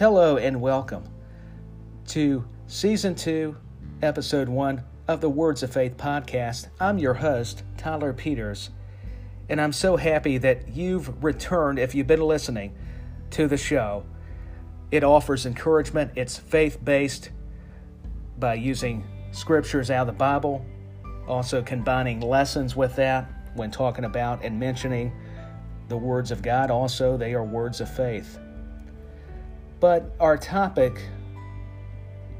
Hello and welcome to Season 2, Episode 1 of the Words of Faith podcast. I'm your host, Tyler Peters, and I'm so happy that you've returned, if you've been listening to the show. It offers encouragement, it's faith based by using scriptures out of the Bible, also combining lessons with that when talking about and mentioning the words of God. Also, they are words of faith. But our topic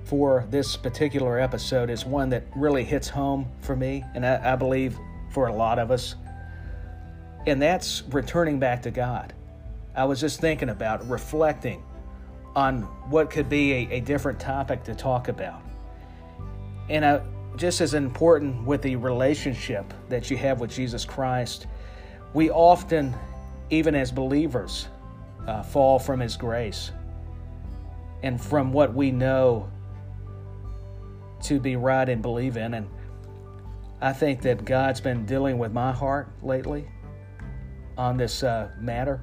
for this particular episode is one that really hits home for me, and I, I, believe for a lot of us, and that's returning back to God. I was just thinking about reflecting on what could be a, a different topic to talk about. And I, just as important with the relationship that you have with Jesus Christ, we often, even as believers, uh, fall from His grace and from what we know to be right and believe in. And I think that God's been dealing with my heart lately on this uh, matter.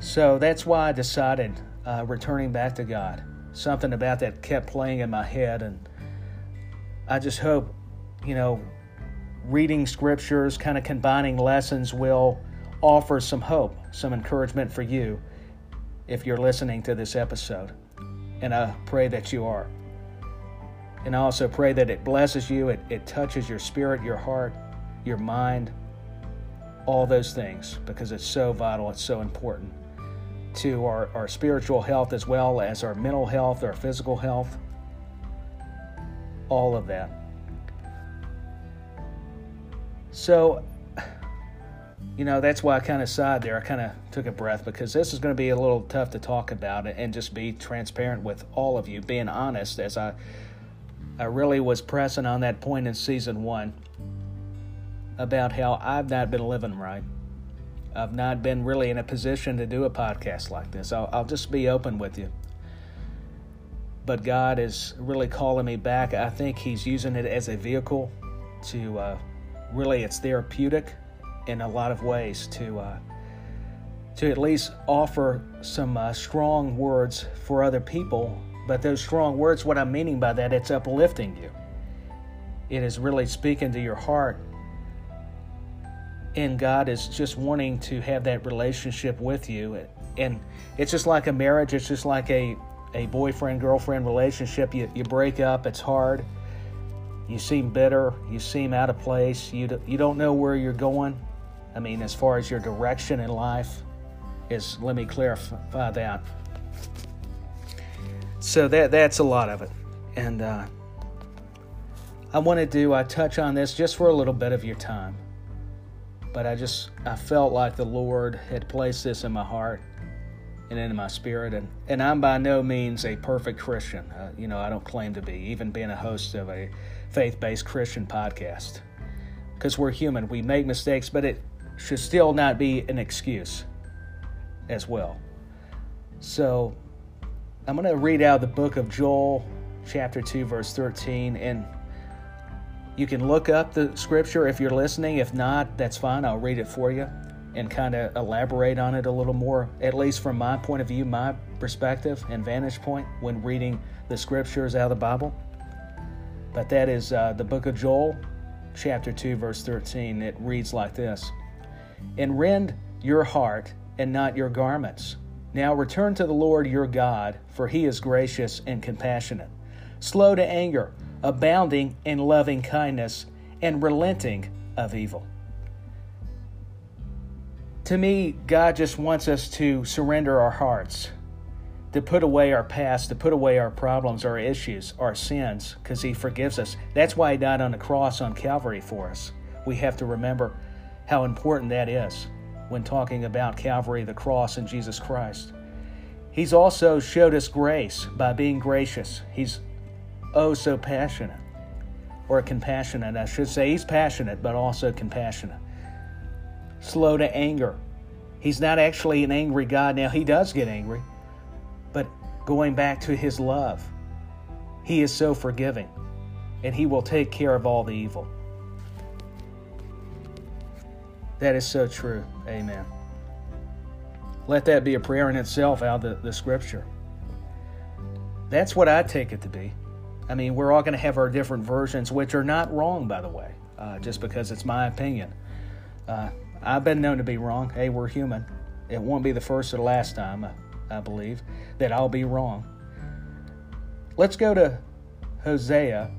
So that's why I decided uh, returning back to God. Something about that kept playing in my head. And I just hope, you know, reading scriptures, kind of combining lessons will offer some hope, some encouragement for you if you're listening to this episode. And I pray that you are. And I also pray that it blesses you, it, it touches your spirit, your heart, your mind, all those things, because it's so vital, it's so important to our, our spiritual health as well as our mental health, our physical health, all of that. So, you know, that's why I kind of sighed there. I kind of took a breath because this is going to be a little tough to talk about and just be transparent with all of you, being honest as I I really was pressing on that point in season 1 about how I've not been living right. I've not been really in a position to do a podcast like this. I'll, I'll just be open with you. But God is really calling me back. I think He's using it as a vehicle to uh, really, it's therapeutic in a lot of ways to uh, to at least offer some uh, strong words for other people. But those strong words, what I'm meaning by that, it's uplifting you. It is really speaking to your heart. And God is just wanting to have that relationship with you. And it's just like a marriage, it's just like a, a boyfriend girlfriend relationship. You, you break up, it's hard. You seem bitter, you seem out of place, you, you don't know where you're going. I mean, as far as your direction in life is, let me clarify that. So that that's a lot of it, and uh, I wanted to uh, touch on this just for a little bit of your time. But I just I felt like the Lord had placed this in my heart and in my spirit, and and I'm by no means a perfect Christian. Uh, you know, I don't claim to be, even being a host of a faith-based Christian podcast, because we're human. We make mistakes, but it should still not be an excuse as well. So I'm going to read out the book of Joel, chapter 2, verse 13. And you can look up the scripture if you're listening. If not, that's fine. I'll read it for you and kind of elaborate on it a little more, at least from my point of view, my perspective and vantage point when reading the scriptures out of the Bible. But that is uh, the book of Joel, chapter 2, verse 13. It reads like this and rend your heart and not your garments. Now return to the Lord your God, for he is gracious and compassionate, slow to anger, abounding in loving kindness, and relenting of evil. To me, God just wants us to surrender our hearts, to put away our past, to put away our problems, our issues, our sins, because He forgives us. That's why He died on the cross on Calvary for us. We have to remember how important that is when talking about Calvary, the cross, and Jesus Christ. He's also showed us grace by being gracious. He's oh so passionate, or compassionate, I should say. He's passionate, but also compassionate. Slow to anger. He's not actually an angry God. Now, he does get angry, but going back to his love, he is so forgiving, and he will take care of all the evil. That is so true. Amen. Let that be a prayer in itself out of the, the scripture. That's what I take it to be. I mean, we're all going to have our different versions, which are not wrong, by the way, uh, just because it's my opinion. Uh, I've been known to be wrong. Hey, we're human. It won't be the first or the last time, I, I believe, that I'll be wrong. Let's go to Hosea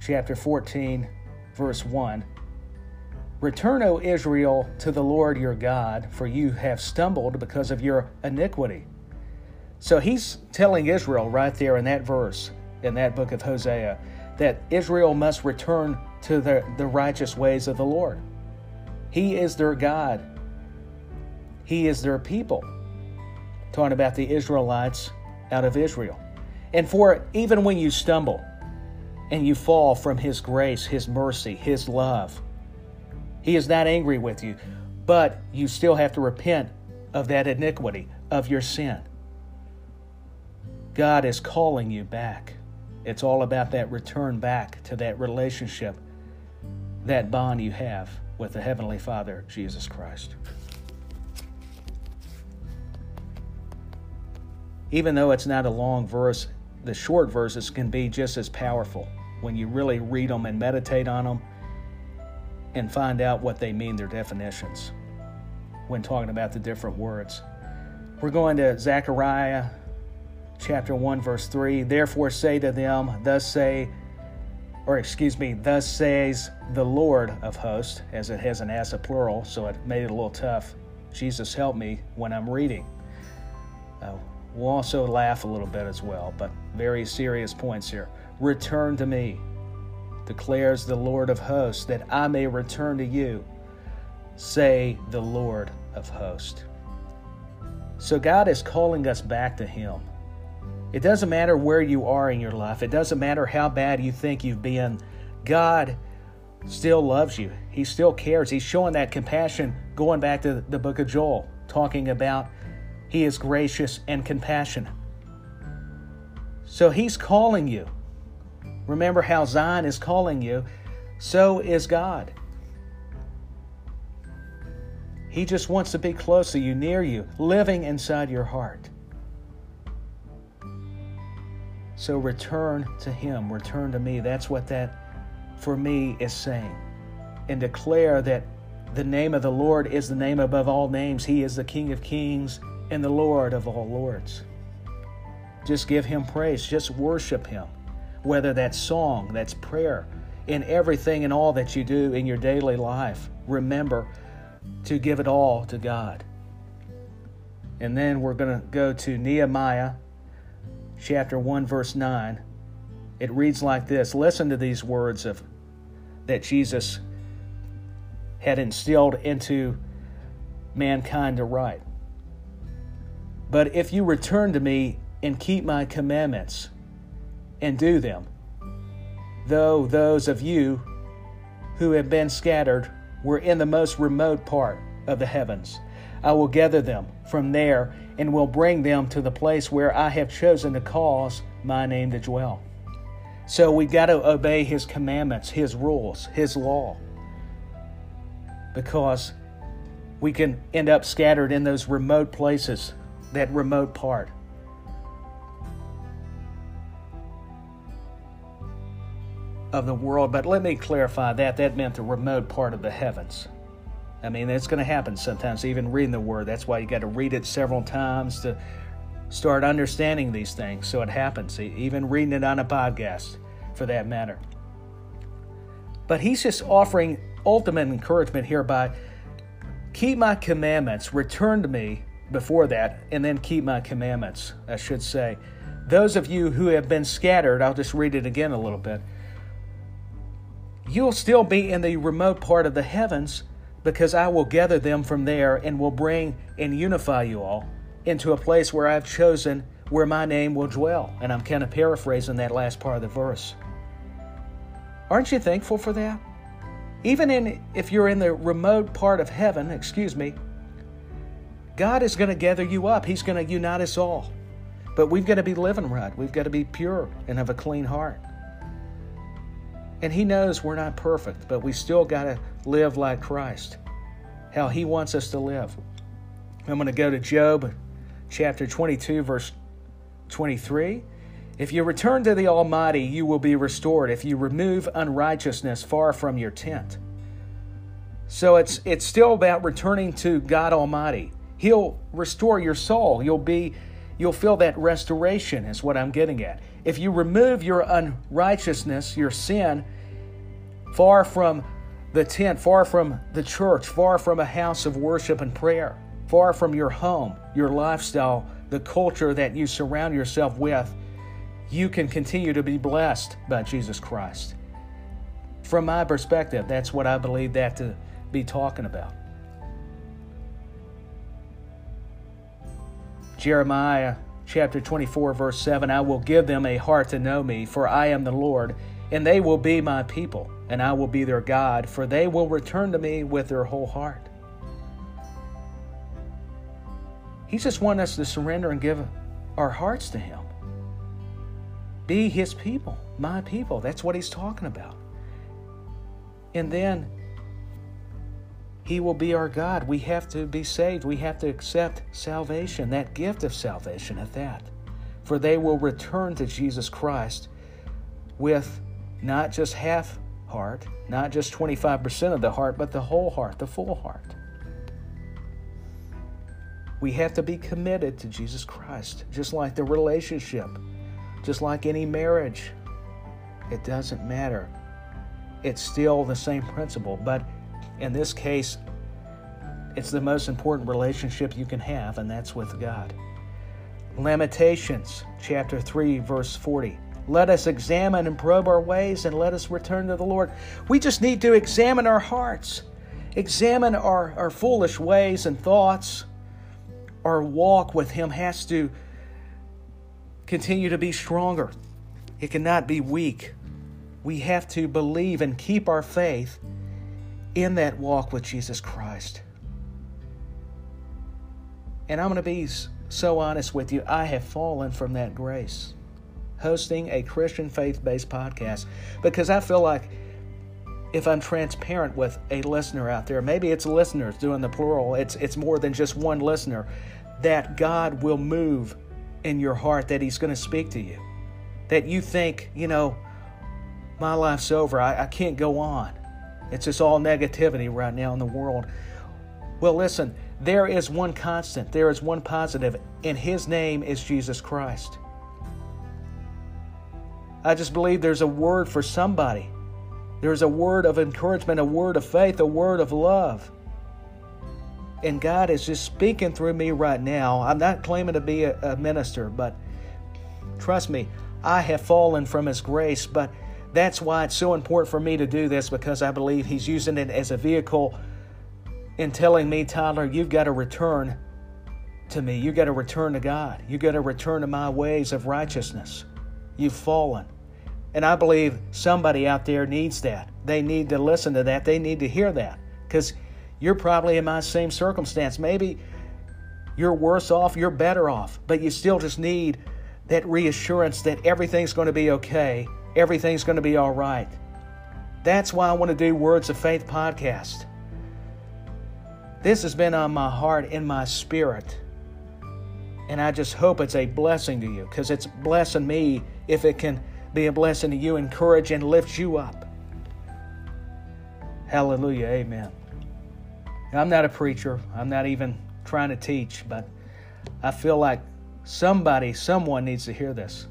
chapter 14, verse 1. Return, O Israel, to the Lord your God, for you have stumbled because of your iniquity. So he's telling Israel right there in that verse, in that book of Hosea, that Israel must return to the, the righteous ways of the Lord. He is their God, He is their people. Talking about the Israelites out of Israel. And for even when you stumble and you fall from His grace, His mercy, His love, He is not angry with you, but you still have to repent of that iniquity, of your sin. God is calling you back. It's all about that return back to that relationship, that bond you have with the Heavenly Father, Jesus Christ. Even though it's not a long verse, the short verses can be just as powerful when you really read them and meditate on them and find out what they mean, their definitions, when talking about the different words. We're going to Zechariah chapter 1, verse 3. Therefore say to them, Thus say, or excuse me, thus says the Lord of hosts, as it has an as a plural, so it made it a little tough. Jesus help me when I'm reading. Uh, we'll also laugh a little bit as well, but very serious points here. Return to me, declares the Lord of hosts, that I may return to you, say the Lord of hosts. So God is calling us back to Him. It doesn't matter where you are in your life, it doesn't matter how bad you think you've been. God still loves you, He still cares. He's showing that compassion going back to the book of Joel, talking about He is gracious and compassionate. So He's calling you. Remember how Zion is calling you, so is God. He just wants to be close to you, near you, living inside your heart. So return to Him, return to me. That's what that for me is saying. And declare that the name of the Lord is the name above all names. He is the King of kings and the Lord of all lords. Just give Him praise, just worship Him. Whether that's song, that's prayer, in everything and all that you do in your daily life, remember to give it all to God. And then we're going to go to Nehemiah chapter 1 verse 9 it reads like this listen to these words of that jesus had instilled into mankind to write but if you return to me and keep my commandments and do them though those of you who have been scattered were in the most remote part of the heavens I will gather them from there and will bring them to the place where I have chosen to cause my name to dwell. So we got to obey his commandments, his rules, his law. Because we can end up scattered in those remote places, that remote part. Of the world, but let me clarify that. That meant the remote part of the heavens. I mean, it's going to happen sometimes, even reading the Word. That's why you got to read it several times to start understanding these things so it happens, even reading it on a podcast for that matter. But he's just offering ultimate encouragement here by keep my commandments, return to me before that, and then keep my commandments, I should say. Those of you who have been scattered, I'll just read it again a little bit. You'll still be in the remote part of the heavens because I will gather them from there and will bring and unify you all into a place where I've chosen where my name will dwell. And I'm kind of paraphrasing that last part of the verse. Aren't you thankful for that? Even in if you're in the remote part of heaven, excuse me, God is going to gather you up. He's going to unite us all. But we've got to be living right. We've got to be pure and have a clean heart. And He knows we're not perfect, but we still got to live like Christ, how He wants us to live. I'm going to go to Job chapter 22, verse 23. If you return to the Almighty, you will be restored if you remove unrighteousness far from your tent. So it's it's still about returning to God Almighty. He'll restore your soul. You'll be you'll feel that restoration is what I'm getting at. If you remove your unrighteousness, your sin far from the tent, far from the church, far from a house of worship and prayer, far from your home, your lifestyle, the culture that you surround yourself with, you can continue to be blessed by Jesus Christ. From my perspective, that's what I believe that to be talking about. Jeremiah chapter 24, verse 7 I will give them a heart to know me, for I am the Lord, and they will be my people, and I will be their God, for they will return to me with their whole heart. He just wants us to surrender and give our hearts to Him. Be His people, my people. That's what He's talking about. And then he will be our God. We have to be saved. We have to accept salvation, that gift of salvation at that. For they will return to Jesus Christ with not just half heart, not just 25% of the heart, but the whole heart, the full heart. We have to be committed to Jesus Christ, just like the relationship, just like any marriage. It doesn't matter. It's still the same principle, but in this case, it's the most important relationship you can have, and that's with God. Lamentations chapter 3, verse 40. Let us examine and probe our ways and let us return to the Lord. We just need to examine our hearts, examine our, our foolish ways and thoughts. Our walk with Him has to continue to be stronger, it cannot be weak. We have to believe and keep our faith in that walk with Jesus Christ. And I'm going to be so honest with you, I have fallen from that grace hosting a Christian faith based podcast because I feel like if I'm transparent with a listener out there, maybe it's listeners doing the plural, it's, it's more than just one listener, that God will move in your heart, that He's going to speak to you. That you think, you know, my life's over, I, I can't go on. It's just all negativity right now in the world. Well, listen, there is one constant, there is one positive, and His name is Jesus Christ. I just believe there's a word for somebody. There's a word of encouragement, a word of faith, a word of love. And God is just speaking through me right now. I'm not claiming to be a, a minister, but trust me, I have fallen from His grace, but that's why it's so important for me to do this because I believe He's using it as a vehicle in telling me, Tyler, you've got to return to me. You've got to return to God. You've got to return to my ways of righteousness. You've fallen. And I believe somebody out there needs that. They need to listen to that. They need to hear that because you're probably in my same circumstance. Maybe you're worse off, you're better off, but you still just need that reassurance that everything's going to be okay everything's going to be all right. That's why I want to do Words of Faith podcast. This has been on my heart, in my spirit. And I just hope it's a blessing to you because it's blessing me if it can be a blessing to you, encourage and lift you up. Hallelujah. Amen. I'm not a preacher. I'm not even trying to teach, but I feel like somebody, someone needs to hear this.